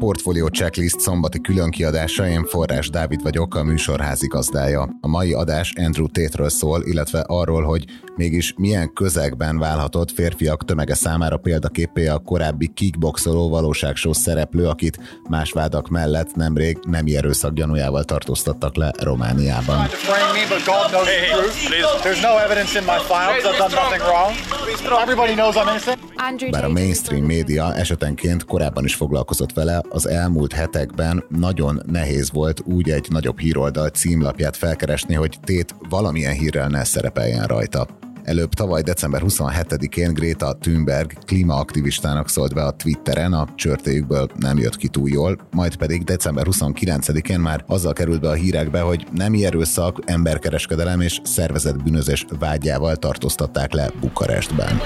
Portfolio Checklist szombati különkiadása, én Forrás Dávid vagyok, a műsor házigazdája. A mai adás Andrew Tate-ről szól, illetve arról, hogy mégis milyen közegben válhatott férfiak tömege számára példaképé a korábbi kickboxoló valóságsó szereplő, akit más vádak mellett nemrég nem erőszak gyanújával tartóztattak le Romániában. Bár a mainstream média esetenként korábban is foglalkozott vele az elmúlt hetekben nagyon nehéz volt úgy egy nagyobb híroldal címlapját felkeresni, hogy Tét valamilyen hírrel ne szerepeljen rajta. Előbb tavaly december 27-én Greta Thunberg klímaaktivistának szólt be a Twitteren, a csörtéjükből nem jött ki túl jól, majd pedig december 29-én már azzal került be a hírekbe, hogy nem erőszak, emberkereskedelem és szervezett bűnözés vágyával tartóztatták le Bukarestben.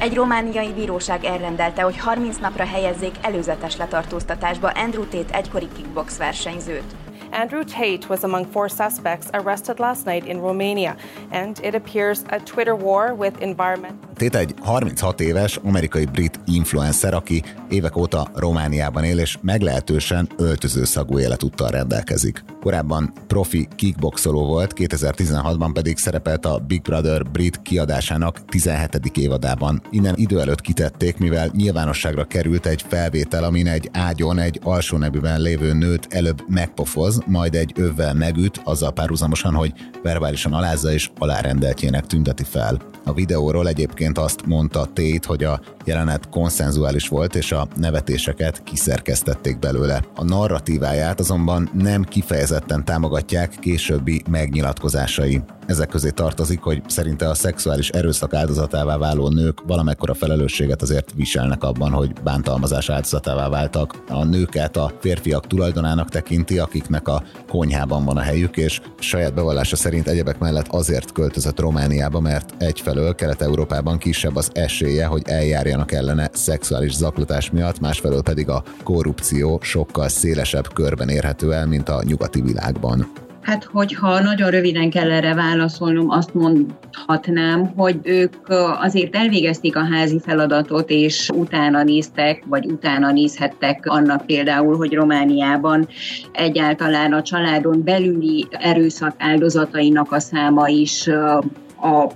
Egy romániai bíróság elrendelte, hogy 30 napra helyezzék előzetes letartóztatásba Andrew Tate egykori kickbox versenyzőt. Andrew Tate was among four suspects arrested last night in Romania, and it appears a Twitter war with environment. Tate egy 36 éves amerikai-brit influencer, aki évek óta Romániában él, és meglehetősen öltözőszagú életúttal rendelkezik. Korábban profi kickboxoló volt, 2016-ban pedig szerepelt a Big Brother brit kiadásának 17. évadában. Innen idő előtt kitették, mivel nyilvánosságra került egy felvétel, amin egy ágyon egy alsó nevűben lévő nőt előbb megpofoz, majd egy övvel megüt, azzal párhuzamosan, hogy verbálisan alázza és alárendeltjének tünteti fel. A videóról egyébként azt mondta Tate, hogy a jelenet konszenzuális volt, és a nevetéseket kiszerkesztették belőle. A narratíváját azonban nem kifejezetten támogatják későbbi megnyilatkozásai. Ezek közé tartozik, hogy szerinte a szexuális erőszak áldozatává váló nők valamekkora felelősséget azért viselnek abban, hogy bántalmazás áldozatává váltak. A nőket a férfiak tulajdonának tekinti, akiknek a konyhában van a helyük, és saját bevallása szerint egyebek mellett azért költözött Romániába, mert egyfelől Kelet-Európában kisebb az esélye, hogy eljárjanak ellene szexuális zaklatás miatt, másfelől pedig a korrupció sokkal szélesebb körben érhető el, mint a nyugati világban. Hát, hogyha nagyon röviden kell erre válaszolnom, azt mondhatnám, hogy ők azért elvégezték a házi feladatot, és utána néztek, vagy utána nézhettek annak például, hogy Romániában egyáltalán a családon belüli erőszak áldozatainak a száma is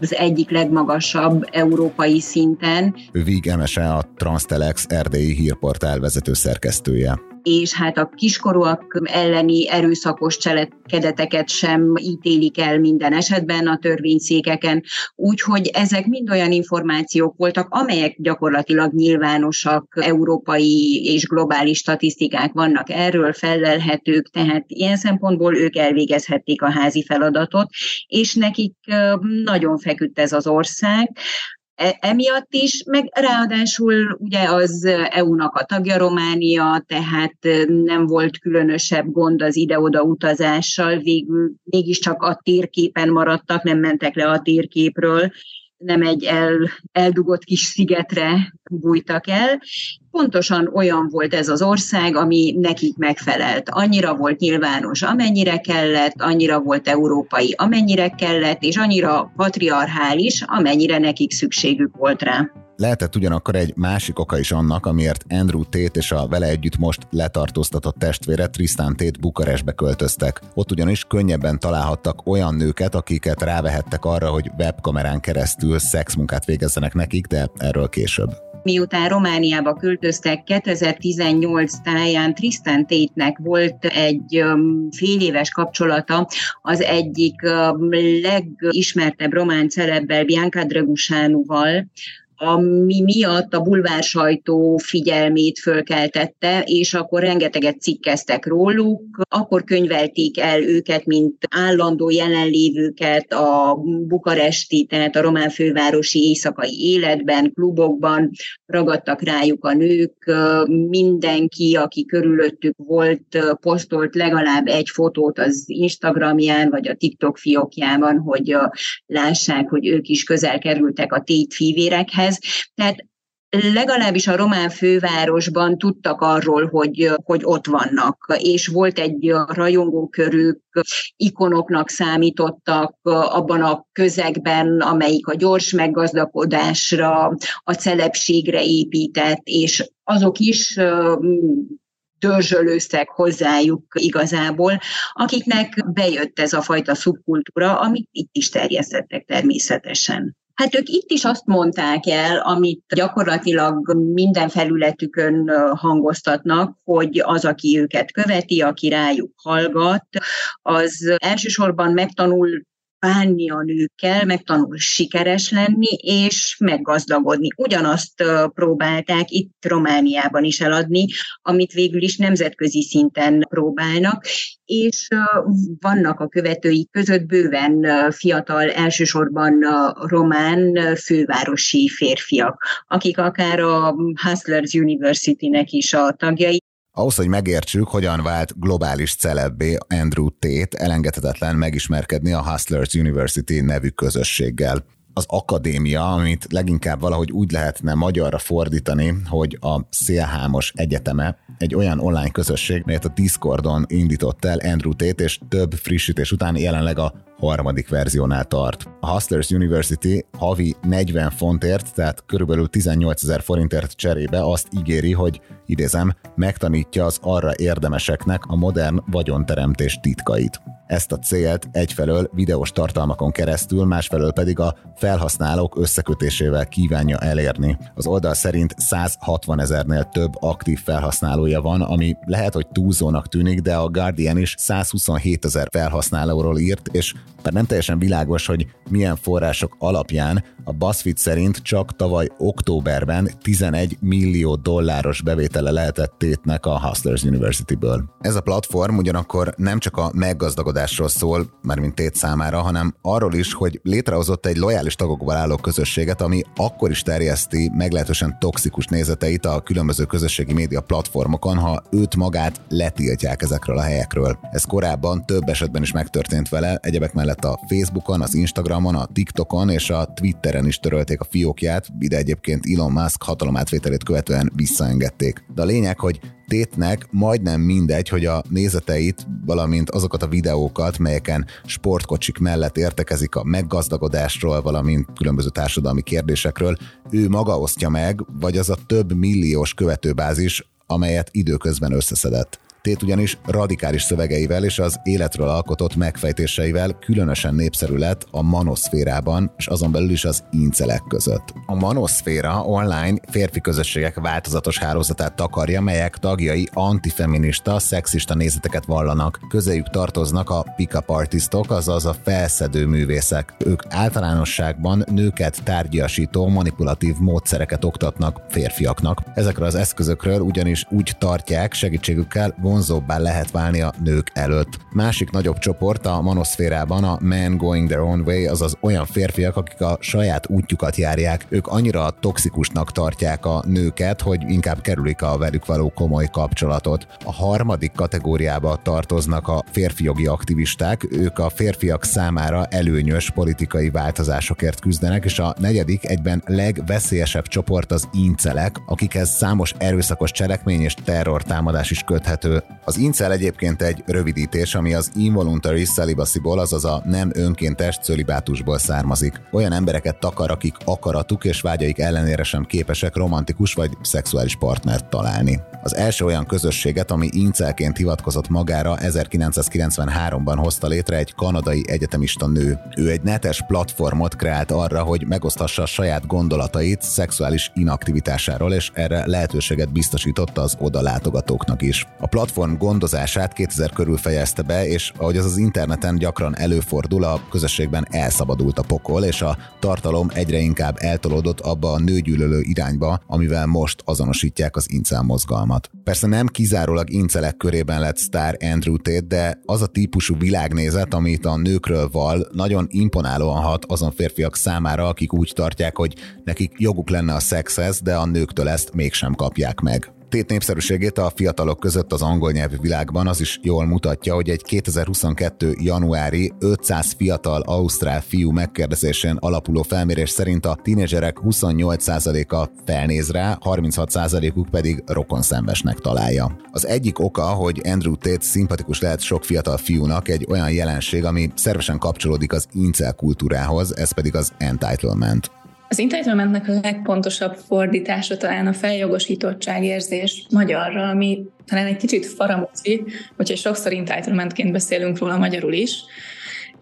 az egyik legmagasabb európai szinten. Vig Emese a Transtelex erdélyi hírportál vezető szerkesztője és hát a kiskorúak elleni erőszakos cselekedeteket sem ítélik el minden esetben a törvényszékeken, úgyhogy ezek mind olyan információk voltak, amelyek gyakorlatilag nyilvánosak, európai és globális statisztikák vannak erről, felelhetők, tehát ilyen szempontból ők elvégezhették a házi feladatot, és nekik nagyon feküdt ez az ország. E, emiatt is, meg ráadásul ugye az EU-nak a tagja Románia, tehát nem volt különösebb gond az ide-oda utazással, végül mégiscsak a térképen maradtak, nem mentek le a térképről, nem egy el, eldugott kis szigetre bújtak el. Pontosan olyan volt ez az ország, ami nekik megfelelt. Annyira volt nyilvános, amennyire kellett, annyira volt európai, amennyire kellett, és annyira patriarchális, amennyire nekik szükségük volt rá. Lehetett ugyanakkor egy másik oka is annak, amiért Andrew Tate és a vele együtt most letartóztatott testvére Tristan Tate Bukarestbe költöztek. Ott ugyanis könnyebben találhattak olyan nőket, akiket rávehettek arra, hogy webkamerán keresztül szexmunkát végezzenek nekik, de erről később. Miután Romániába költöztek, 2018 táján Tristan Tate-nek volt egy fél éves kapcsolata. Az egyik legismertebb román celebbel, Bianca Dragusánúval, ami miatt a bulvár sajtó figyelmét fölkeltette, és akkor rengeteget cikkeztek róluk, akkor könyvelték el őket, mint állandó jelenlévőket a bukaresti, tehát a román fővárosi éjszakai életben, klubokban, ragadtak rájuk a nők, mindenki, aki körülöttük volt, posztolt legalább egy fotót az Instagramján, vagy a TikTok fiókjában, hogy lássák, hogy ők is közel kerültek a tét fívérekhez, ez. Tehát legalábbis a román fővárosban tudtak arról, hogy, hogy ott vannak, és volt egy rajongókörük, ikonoknak számítottak abban a közegben, amelyik a gyors meggazdagodásra, a celebségre épített, és azok is dörzsölőztek hozzájuk igazából, akiknek bejött ez a fajta szubkultúra, amit itt is terjesztettek természetesen. Hát ők itt is azt mondták el, amit gyakorlatilag minden felületükön hangoztatnak, hogy az, aki őket követi, aki rájuk hallgat, az elsősorban megtanul bánni a nőkkel, megtanul sikeres lenni és meggazdagodni. Ugyanazt próbálták itt Romániában is eladni, amit végül is nemzetközi szinten próbálnak, és vannak a követői között bőven fiatal, elsősorban román fővárosi férfiak, akik akár a Hustlers University-nek is a tagjai, ahhoz, hogy megértsük, hogyan vált globális celebbé Andrew Tate, elengedhetetlen megismerkedni a Hustlers University nevű közösséggel. Az akadémia, amit leginkább valahogy úgy lehetne magyarra fordítani, hogy a Szélhámos Egyeteme egy olyan online közösség, melyet a Discordon indított el Andrew Tate, és több frissítés után jelenleg a harmadik verziónál tart. A Hustlers University havi 40 fontért, tehát körülbelül 18 ezer forintért cserébe azt ígéri, hogy idézem, megtanítja az arra érdemeseknek a modern vagyonteremtés titkait. Ezt a célt egyfelől videós tartalmakon keresztül, másfelől pedig a felhasználók összekötésével kívánja elérni. Az oldal szerint 160 ezernél több aktív felhasználója van, ami lehet, hogy túlzónak tűnik, de a Guardian is 127 ezer felhasználóról írt, és bár nem teljesen világos, hogy milyen források alapján a BuzzFeed szerint csak tavaly októberben 11 millió dolláros bevétele lehetett tétnek a Hustlers University-ből. Ez a platform ugyanakkor nem csak a meggazdagodásról szól, mint tét számára, hanem arról is, hogy létrehozott egy lojális tagokból álló közösséget, ami akkor is terjeszti meglehetősen toxikus nézeteit a különböző közösségi média platformokon, ha őt magát letiltják ezekről a helyekről. Ez korábban több esetben is megtörtént vele, egyebek mellett a Facebookon, az Instagramon, a TikTokon és a Twitteren is törölték a fiókját, ide egyébként Elon Musk hatalomátvételét követően visszaengedték. De a lényeg, hogy Tétnek majdnem mindegy, hogy a nézeteit, valamint azokat a videókat, melyeken sportkocsik mellett értekezik a meggazdagodásról, valamint különböző társadalmi kérdésekről, ő maga osztja meg, vagy az a több milliós követőbázis, amelyet időközben összeszedett. Tét ugyanis radikális szövegeivel és az életről alkotott megfejtéseivel különösen népszerű lett a manoszférában, és azon belül is az incelek között. A manoszféra online férfi közösségek változatos hálózatát takarja, melyek tagjai antifeminista, szexista nézeteket vallanak. Közéjük tartoznak a pick-up artistok, azaz a felszedő művészek. Ők általánosságban nőket tárgyasító, manipulatív módszereket oktatnak férfiaknak. Ezekről az eszközökről ugyanis úgy tartják segítségükkel vonzóbbá lehet válni a nők előtt. Másik nagyobb csoport a manoszférában a men going their own way, azaz olyan férfiak, akik a saját útjukat járják. Ők annyira toxikusnak tartják a nőket, hogy inkább kerülik a velük való komoly kapcsolatot. A harmadik kategóriába tartoznak a férfi jogi aktivisták, ők a férfiak számára előnyös politikai változásokért küzdenek, és a negyedik egyben legveszélyesebb csoport az incelek, akikhez számos erőszakos cselekmény és terrortámadás is köthető az incel egyébként egy rövidítés, ami az involuntary celibacy-ból, azaz a nem önkéntes cölibátusból származik. Olyan embereket takar, akik akaratuk és vágyaik ellenére sem képesek romantikus vagy szexuális partnert találni. Az első olyan közösséget, ami incelként hivatkozott magára 1993-ban hozta létre egy kanadai egyetemista nő. Ő egy netes platformot kreált arra, hogy megosztassa a saját gondolatait szexuális inaktivitásáról, és erre lehetőséget biztosította az oda látogatóknak is. A gondozását 2000 körül fejezte be, és ahogy az az interneten gyakran előfordul, a közösségben elszabadult a pokol, és a tartalom egyre inkább eltolódott abba a nőgyűlölő irányba, amivel most azonosítják az incel mozgalmat. Persze nem kizárólag incelek körében lett sztár Andrew Tate, de az a típusú világnézet, amit a nőkről val, nagyon imponálóan hat azon férfiak számára, akik úgy tartják, hogy nekik joguk lenne a szexhez, de a nőktől ezt mégsem kapják meg. Tét népszerűségét a fiatalok között az angol nyelvű világban az is jól mutatja, hogy egy 2022. januári 500 fiatal ausztrál fiú megkérdezésén alapuló felmérés szerint a tínézserek 28%-a felnéz rá, 36%-uk pedig rokonszenvesnek találja. Az egyik oka, hogy Andrew Tate szimpatikus lehet sok fiatal fiúnak egy olyan jelenség, ami szervesen kapcsolódik az incel kultúrához, ez pedig az entitlement. Az entitlementnek a legpontosabb fordítása talán a feljogosítottság érzés magyarra, ami talán egy kicsit faramúci, hogyha sokszor entitlementként beszélünk róla magyarul is,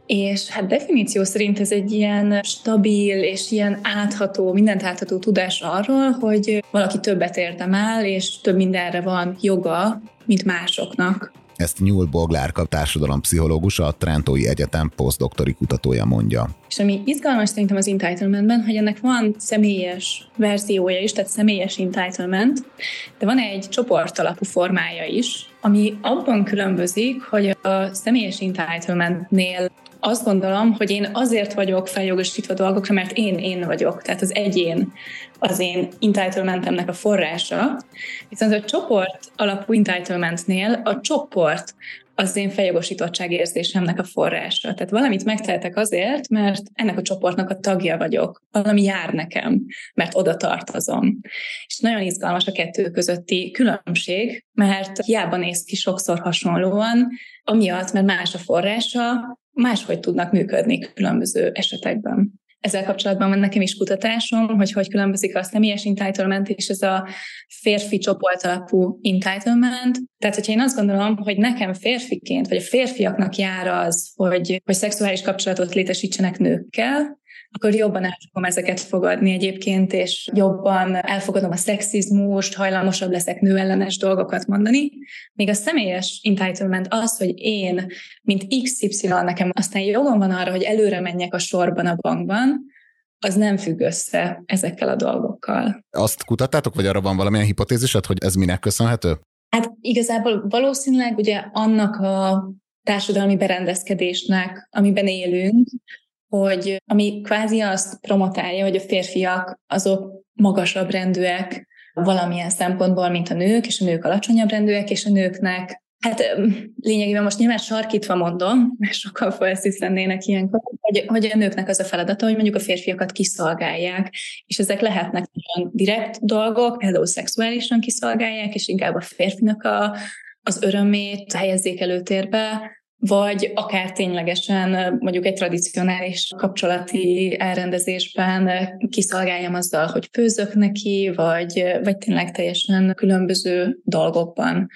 és hát definíció szerint ez egy ilyen stabil és ilyen átható, mindent átható tudás arról, hogy valaki többet érdemel, és több mindenre van joga, mint másoknak. Ezt Nyúl Boglárka társadalompszichológus, a Trentói Egyetem posztdoktori kutatója mondja. És ami izgalmas szerintem az entitlementben, hogy ennek van személyes verziója is, tehát személyes entitlement, de van egy csoportalapú formája is, ami abban különbözik, hogy a személyes entitlementnél azt gondolom, hogy én azért vagyok feljogosítva dolgokra, mert én én vagyok, tehát az egyén az én entitlementemnek a forrása, viszont a csoport alapú entitlementnél a csoport az én feljogosítottság érzésemnek a forrása. Tehát valamit megtehetek azért, mert ennek a csoportnak a tagja vagyok. Valami jár nekem, mert oda tartozom. És nagyon izgalmas a kettő közötti különbség, mert hiába néz ki sokszor hasonlóan, amiatt, mert más a forrása, máshogy tudnak működni különböző esetekben. Ezzel kapcsolatban van nekem is kutatásom, hogy hogy különbözik a személyes entitlement és ez a férfi csoport alapú entitlement. Tehát, hogyha én azt gondolom, hogy nekem férfiként, vagy a férfiaknak jár az, hogy, hogy szexuális kapcsolatot létesítsenek nőkkel, akkor jobban el fogom ezeket fogadni egyébként, és jobban elfogadom a szexizmust, hajlamosabb leszek nőellenes dolgokat mondani. Még a személyes entitlement az, hogy én, mint XY nekem aztán jogom van arra, hogy előre menjek a sorban a bankban, az nem függ össze ezekkel a dolgokkal. Azt kutattátok, vagy arra van valamilyen hipotézised, hogy ez minek köszönhető? Hát igazából valószínűleg ugye annak a társadalmi berendezkedésnek, amiben élünk, hogy ami kvázi azt promotálja, hogy a férfiak azok magasabb rendűek valamilyen szempontból, mint a nők, és a nők alacsonyabb rendűek, és a nőknek Hát lényegében most nyilván sarkítva mondom, mert sokkal felszíszennének ilyenkor, hogy, hogy a nőknek az a feladata, hogy mondjuk a férfiakat kiszolgálják, és ezek lehetnek nagyon direkt dolgok, például szexuálisan kiszolgálják, és inkább a férfinak a, az örömét helyezzék előtérbe, vagy akár ténylegesen mondjuk egy tradicionális kapcsolati elrendezésben kiszolgáljam azzal, hogy főzök neki, vagy, vagy tényleg teljesen különböző dolgokban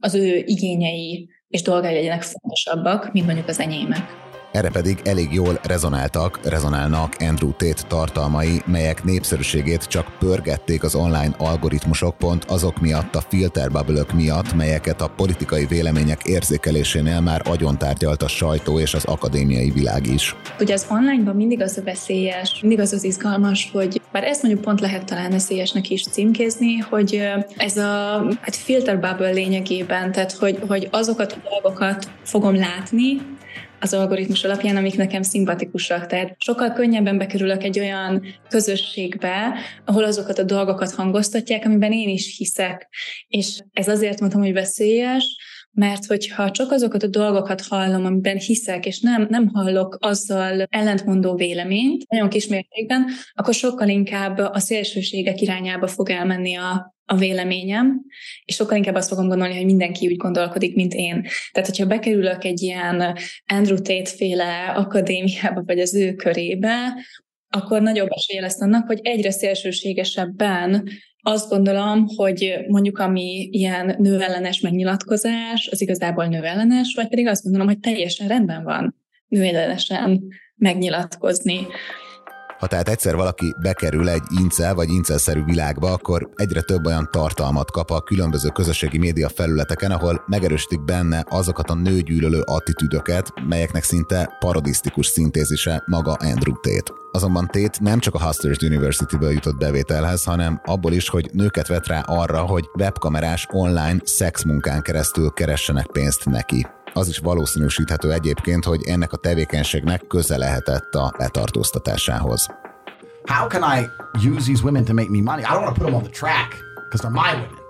az ő igényei és dolgai legyenek fontosabbak, mint mondjuk az enyémek. Erre pedig elég jól rezonáltak, rezonálnak Andrew Tate tartalmai, melyek népszerűségét csak pörgették az online algoritmusok pont azok miatt a filterbubble miatt, melyeket a politikai vélemények érzékelésénél már agyontárgyalt a sajtó és az akadémiai világ is. Ugye az onlineban mindig az a veszélyes, mindig az az izgalmas, hogy bár ezt mondjuk pont lehet talán veszélyesnek is címkézni, hogy ez a hát filter bubble lényegében, tehát hogy, hogy azokat a dolgokat fogom látni, az algoritmus alapján, amik nekem szimpatikusak. Tehát sokkal könnyebben bekerülök egy olyan közösségbe, ahol azokat a dolgokat hangoztatják, amiben én is hiszek. És ez azért mondtam, hogy veszélyes, mert hogyha csak azokat a dolgokat hallom, amiben hiszek, és nem, nem hallok azzal ellentmondó véleményt, nagyon kismértékben, akkor sokkal inkább a szélsőségek irányába fog elmenni a, a véleményem, és sokkal inkább azt fogom gondolni, hogy mindenki úgy gondolkodik, mint én. Tehát, hogyha bekerülök egy ilyen Andrew Tate-féle akadémiába, vagy az ő körébe, akkor nagyobb esélye lesz annak, hogy egyre szélsőségesebben azt gondolom, hogy mondjuk ami ilyen nőellenes megnyilatkozás, az igazából nőellenes, vagy pedig azt gondolom, hogy teljesen rendben van nőellenesen megnyilatkozni. Ha tehát egyszer valaki bekerül egy incel vagy incelszerű világba, akkor egyre több olyan tartalmat kap a különböző közösségi média felületeken, ahol megerősítik benne azokat a nőgyűlölő attitűdöket, melyeknek szinte parodisztikus szintézise maga Andrew Tate. Azonban Tate nem csak a Hustlers University-ből jutott bevételhez, hanem abból is, hogy nőket vet rá arra, hogy webkamerás online szexmunkán keresztül keressenek pénzt neki. Az is valószínűsíthető egyébként, hogy ennek a tevékenységnek köze lehetett a letartóztatásához. How can I use these women to make me money? I don't want to put them on the track because they're my women.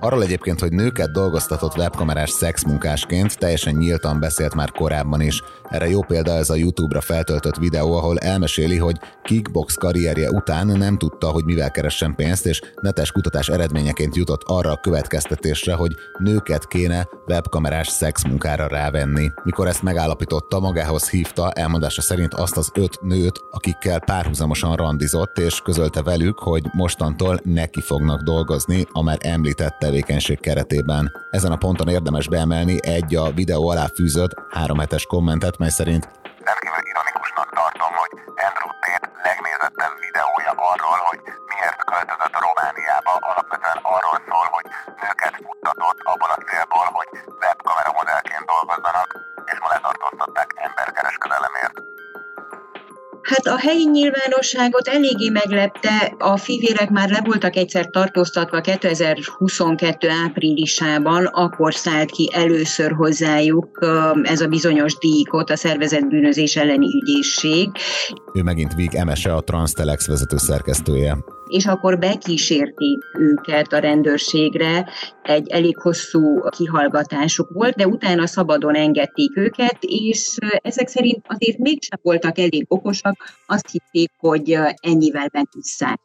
Arról egyébként, hogy nőket dolgoztatott webkamerás szexmunkásként teljesen nyíltan beszélt már korábban is. Erre jó példa ez a YouTube-ra feltöltött videó, ahol elmeséli, hogy kickbox karrierje után nem tudta, hogy mivel keressen pénzt, és netes kutatás eredményeként jutott arra a következtetésre, hogy nőket kéne webkamerás szexmunkára rávenni. Mikor ezt megállapította, magához hívta elmondása szerint azt az öt nőt, akikkel párhuzamosan randizott, és közölte velük, hogy mostantól neki fognak dolgozni a már említett tevékenység keretében. Ezen a ponton érdemes beemelni egy a videó alá fűzött három hetes kommentet, mely szerint rendkívül ironikusnak tartom, hogy Andrew Tate legnézettebb videója arról, hogy miért költözött Romániába, alapvetően arról szól, hogy nőket futtatott abból a célból, hogy webkamera modellként dolgozzanak, és ma letartóztatták. Hát a helyi nyilvánosságot eléggé meglepte, a fivérek már le voltak egyszer tartóztatva 2022 áprilisában, akkor szállt ki először hozzájuk ez a bizonyos díjkot, a szervezetbűnözés elleni ügyészség. Ő megint Vig Emese, a Transtelex vezető szerkesztője és akkor bekísérték őket a rendőrségre, egy elég hosszú kihallgatásuk volt, de utána szabadon engedték őket, és ezek szerint azért mégsem voltak elég okosak, azt hitték, hogy ennyivel megtiszták.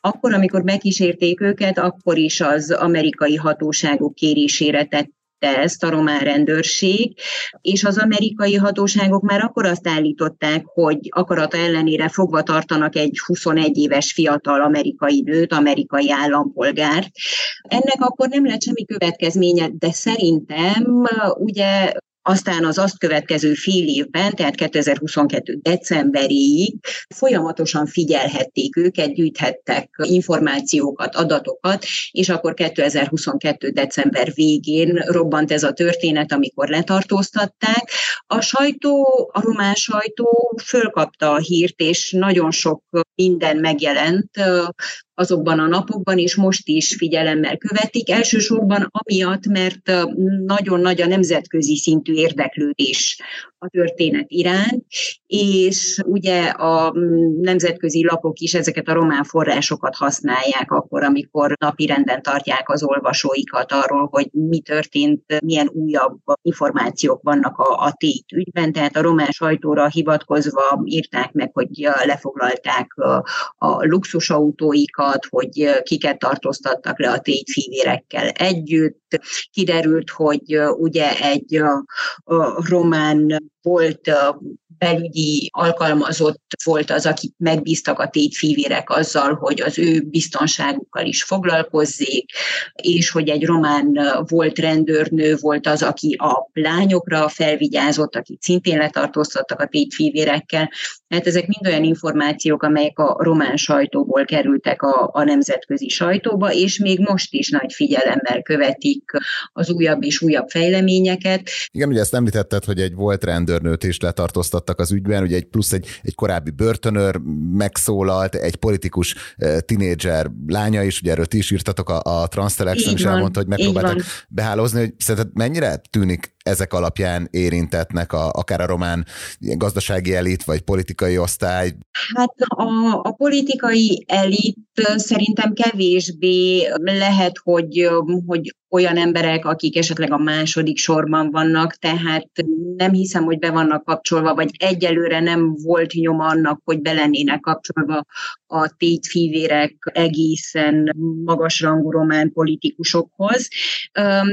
Akkor, amikor megkísérték őket, akkor is az amerikai hatóságok kérésére tett tette ezt a román rendőrség, és az amerikai hatóságok már akkor azt állították, hogy akarata ellenére fogva tartanak egy 21 éves fiatal amerikai nőt, amerikai állampolgárt. Ennek akkor nem lett semmi következménye, de szerintem ugye aztán az azt következő fél évben, tehát 2022. decemberig folyamatosan figyelhették őket, gyűjthettek információkat, adatokat, és akkor 2022. december végén robbant ez a történet, amikor letartóztatták. A sajtó, a román sajtó fölkapta a hírt, és nagyon sok minden megjelent azokban a napokban, és most is figyelemmel követik. Elsősorban amiatt, mert nagyon nagy a nemzetközi szintű érdeklődés a történet iránt, és ugye a nemzetközi lapok is ezeket a román forrásokat használják akkor, amikor napirenden tartják az olvasóikat arról, hogy mi történt, milyen újabb információk vannak a, a tét ügyben, tehát a román sajtóra hivatkozva írták meg, hogy lefoglalták a, a luxusautóikat, hogy kiket tartóztattak le a tétfívérekkel együtt. Kiderült, hogy ugye egy román volt belügyi alkalmazott volt az, akit megbíztak a tétfivérek azzal, hogy az ő biztonságukkal is foglalkozzék, és hogy egy román volt rendőrnő volt az, aki a lányokra felvigyázott, akit szintén letartóztattak a tétfivérekkel. Hát ezek mind olyan információk, amelyek a román sajtóból kerültek a, a nemzetközi sajtóba, és még most is nagy figyelemmel követik az újabb és újabb fejleményeket. Igen, ugye ezt említetted, hogy egy volt rendőrnőt is letartóztattak az ügyben, ugye egy plusz egy, egy korábbi börtönőr megszólalt, egy politikus tinédzser lánya is, ugye erről ti is írtatok a, a Transtelecen, és elmondta, hogy megpróbáltak behálózni, hogy szerinted mennyire tűnik ezek alapján érintetnek a, akár a román gazdasági elit, vagy politikai osztály? Hát a, a politikai elit szerintem kevésbé lehet, hogy, hogy olyan emberek, akik esetleg a második sorban vannak, tehát nem hiszem, hogy be vannak kapcsolva, vagy egyelőre nem volt nyoma annak, hogy belennének kapcsolva a tétfívérek egészen magasrangú román politikusokhoz.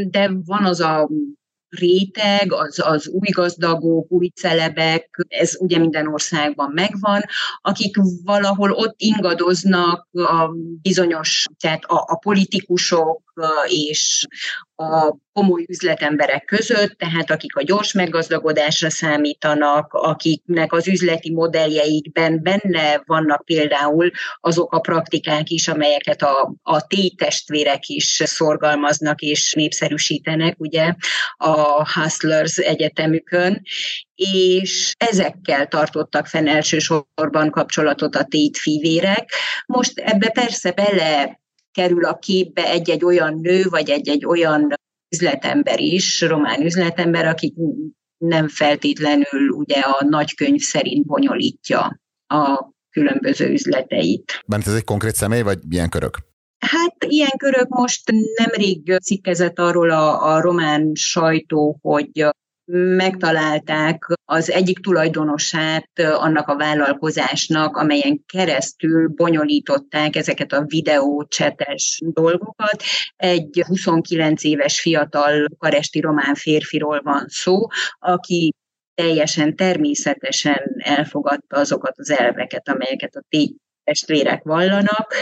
De van az a réteg, az, az új gazdagok, új celebek, ez ugye minden országban megvan, akik valahol ott ingadoznak a bizonyos, tehát a, a politikusok és a komoly üzletemberek között, tehát akik a gyors meggazdagodásra számítanak, akiknek az üzleti modelljeikben benne vannak például azok a praktikák is, amelyeket a, a testvérek is szorgalmaznak és népszerűsítenek, ugye a Hustlers egyetemükön, és ezekkel tartottak fenn elsősorban kapcsolatot a tétfivérek. Most ebbe persze bele kerül a képbe egy-egy olyan nő, vagy egy-egy olyan üzletember is, román üzletember, akik nem feltétlenül ugye a nagykönyv szerint bonyolítja a különböző üzleteit. Bent ez egy konkrét személy, vagy milyen körök? Hát ilyen körök most nemrég cikkezett arról a, a román sajtó, hogy megtalálták az egyik tulajdonosát annak a vállalkozásnak, amelyen keresztül bonyolították ezeket a videócsetes dolgokat. Egy 29 éves fiatal karesti román férfiról van szó, aki teljesen természetesen elfogadta azokat az elveket, amelyeket a testvérek vallanak,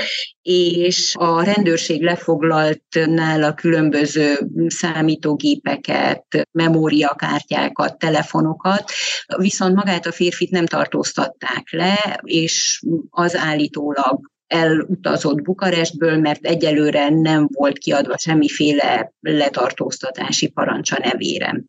és a rendőrség lefoglalt nála különböző számítógépeket, memóriakártyákat, telefonokat, viszont magát a férfit nem tartóztatták le, és az állítólag elutazott Bukarestből, mert egyelőre nem volt kiadva semmiféle letartóztatási parancsa nevére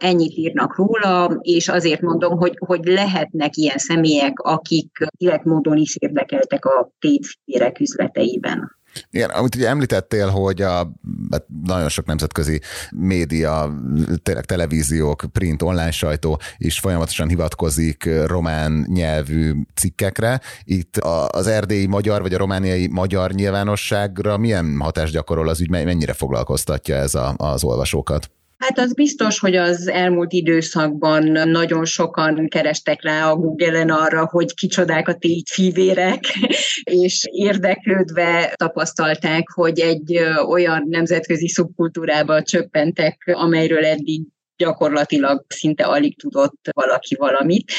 ennyit írnak róla, és azért mondom, hogy, hogy lehetnek ilyen személyek, akik direkt módon is érdekeltek a tétférek üzleteiben. Igen, amit ugye említettél, hogy a, hát nagyon sok nemzetközi média, tényleg televíziók, print, online sajtó is folyamatosan hivatkozik román nyelvű cikkekre. Itt az erdélyi magyar, vagy a romániai magyar nyilvánosságra milyen hatást gyakorol az ügy, mennyire foglalkoztatja ez a, az olvasókat? Hát az biztos, hogy az elmúlt időszakban nagyon sokan kerestek rá a Google-en arra, hogy kicsodák a fivérek, és érdeklődve tapasztalták, hogy egy olyan nemzetközi szubkultúrába csöppentek, amelyről eddig gyakorlatilag szinte alig tudott valaki valamit,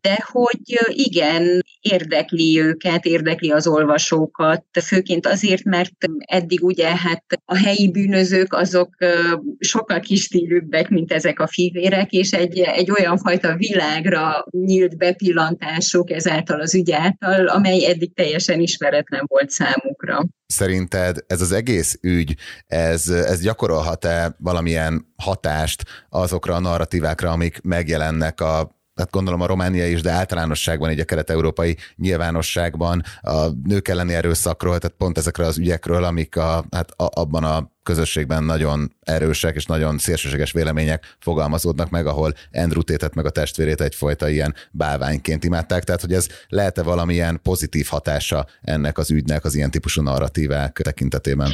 de hogy igen, érdekli őket, érdekli az olvasókat, főként azért, mert eddig ugye hát a helyi bűnözők azok sokkal kistílűbbek, mint ezek a fivérek, és egy, egy olyan fajta világra nyílt bepillantásuk ezáltal az ügy által, amely eddig teljesen ismeretlen volt számukra. Szerinted ez az egész ügy, ez, ez gyakorolhat-e valamilyen hatást azokra a narratívákra, amik megjelennek a hát gondolom a Románia is, de általánosságban így a kelet-európai nyilvánosságban a nők elleni erőszakról, tehát pont ezekről az ügyekről, amik a, hát a, abban a közösségben nagyon erősek és nagyon szélsőséges vélemények fogalmazódnak meg, ahol Andrew Tétet meg a testvérét egyfajta ilyen bálványként imádták, tehát hogy ez lehet-e valamilyen pozitív hatása ennek az ügynek az ilyen típusú narratívák tekintetében?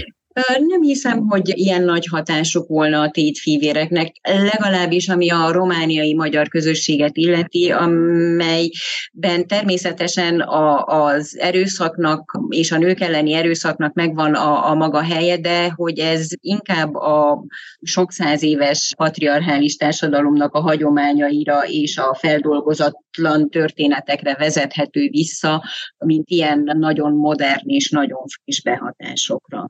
Nem hiszem, hogy ilyen nagy hatásuk volna a tétfívéreknek, legalábbis ami a romániai magyar közösséget illeti, amelyben természetesen a, az erőszaknak és a nők elleni erőszaknak megvan a, a maga helye, de hogy ez inkább a sok száz éves patriarchális társadalomnak a hagyományaira és a feldolgozatlan történetekre vezethető vissza, mint ilyen nagyon modern és nagyon friss behatásokra.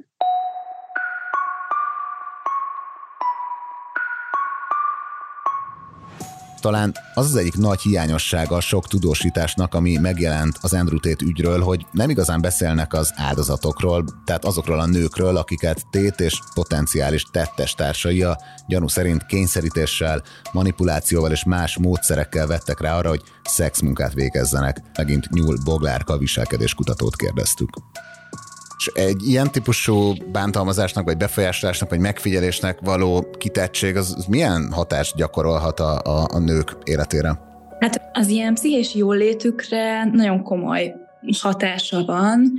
Talán az az egyik nagy hiányossága a sok tudósításnak, ami megjelent az Andrew Tate ügyről, hogy nem igazán beszélnek az áldozatokról, tehát azokról a nőkről, akiket Tét és potenciális tettes társai a gyanú szerint kényszerítéssel, manipulációval és más módszerekkel vettek rá arra, hogy szexmunkát végezzenek. Megint Nyúl Boglárka viselkedéskutatót kérdeztük. És egy ilyen típusú bántalmazásnak, vagy befolyásolásnak, vagy megfigyelésnek való kitettség, az, az milyen hatást gyakorolhat a, a, a nők életére? Hát az ilyen pszichés jólétükre nagyon komoly hatása van.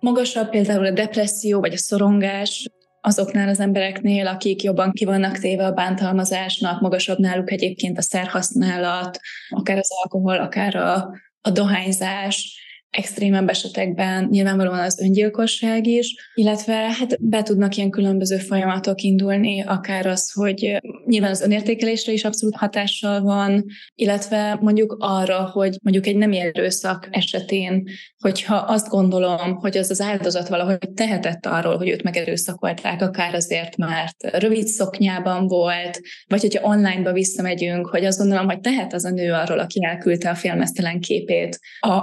Magasabb például a depresszió, vagy a szorongás, azoknál az embereknél, akik jobban ki vannak téve a bántalmazásnak, magasabb náluk egyébként a szerhasználat, akár az alkohol, akár a, a dohányzás, extrémebb esetekben nyilvánvalóan az öngyilkosság is, illetve hát be tudnak ilyen különböző folyamatok indulni, akár az, hogy nyilván az önértékelésre is abszolút hatással van, illetve mondjuk arra, hogy mondjuk egy nem erőszak esetén, hogyha azt gondolom, hogy az az áldozat valahogy tehetett arról, hogy őt megerőszakolták, akár azért, mert rövid szoknyában volt, vagy hogyha online-ba visszamegyünk, hogy azt gondolom, hogy tehet az a nő arról, aki elküldte a filmesztelen képét,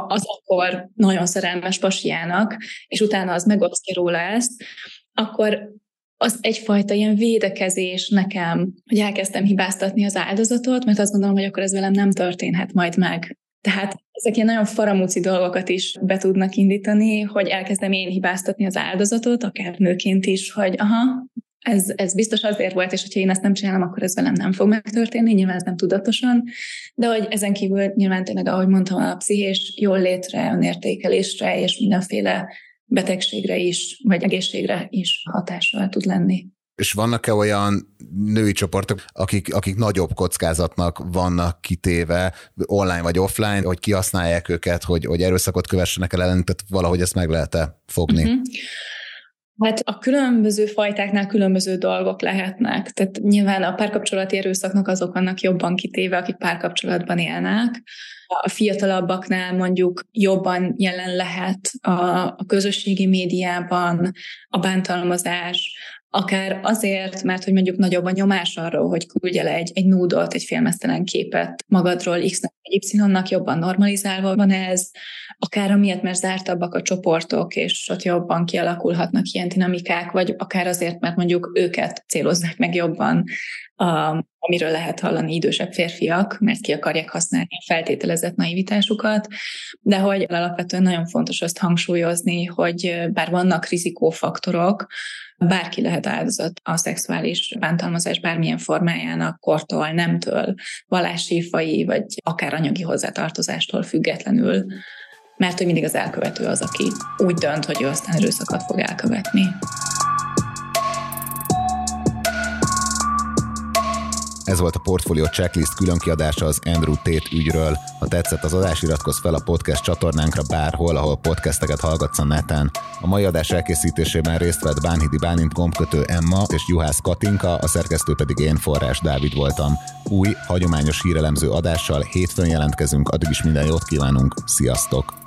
az akkor nagyon szerelmes pasiának, és utána az megosztja róla ezt, akkor az egyfajta ilyen védekezés nekem, hogy elkezdtem hibáztatni az áldozatot, mert azt gondolom, hogy akkor ez velem nem történhet majd meg. Tehát ezek ilyen nagyon faramúci dolgokat is be tudnak indítani, hogy elkezdem én hibáztatni az áldozatot, akár nőként is, hogy aha, ez, ez biztos azért volt, és hogyha én ezt nem csinálom, akkor ez velem nem fog megtörténni, nyilván ez nem tudatosan, de hogy ezen kívül nyilván tényleg, ahogy mondtam, a pszichés jól létre, önértékelésre és mindenféle betegségre is, vagy egészségre is hatással tud lenni. És vannak-e olyan női csoportok, akik, akik nagyobb kockázatnak vannak kitéve, online vagy offline, hogy kihasználják őket, hogy, hogy erőszakot kövessenek el ellen, tehát valahogy ezt meg lehet-e fogni? Uh-huh. Hát a különböző fajtáknál különböző dolgok lehetnek. Tehát nyilván a párkapcsolati erőszaknak azok vannak jobban kitéve, akik párkapcsolatban élnek. A fiatalabbaknál mondjuk jobban jelen lehet a, a közösségi médiában a bántalmazás, akár azért, mert hogy mondjuk nagyobb a nyomás arról, hogy küldje le egy, egy núdot, egy félmeztelen képet magadról X-nek Y-nak, jobban normalizálva van ez, akár amiatt, mert zártabbak a csoportok, és ott jobban kialakulhatnak ilyen dinamikák, vagy akár azért, mert mondjuk őket célozzák meg jobban, amiről lehet hallani idősebb férfiak, mert ki akarják használni a feltételezett naivitásukat, de hogy alapvetően nagyon fontos azt hangsúlyozni, hogy bár vannak rizikófaktorok, bárki lehet áldozat a szexuális bántalmazás bármilyen formájának, kortól, nemtől, vallási, fai, vagy akár anyagi hozzátartozástól függetlenül, mert hogy mindig az elkövető az, aki úgy dönt, hogy ő aztán erőszakot fog elkövetni. Ez volt a Portfolio Checklist különkiadása az Andrew Tate ügyről. Ha tetszett az adás, iratkozz fel a podcast csatornánkra bárhol, ahol podcasteket hallgatsz a neten. A mai adás elkészítésében részt vett Bánhidi Bálint gombkötő Emma és Juhász Katinka, a szerkesztő pedig én Forrás Dávid voltam. Új, hagyományos hírelemző adással hétfőn jelentkezünk, addig is minden jót kívánunk, sziasztok!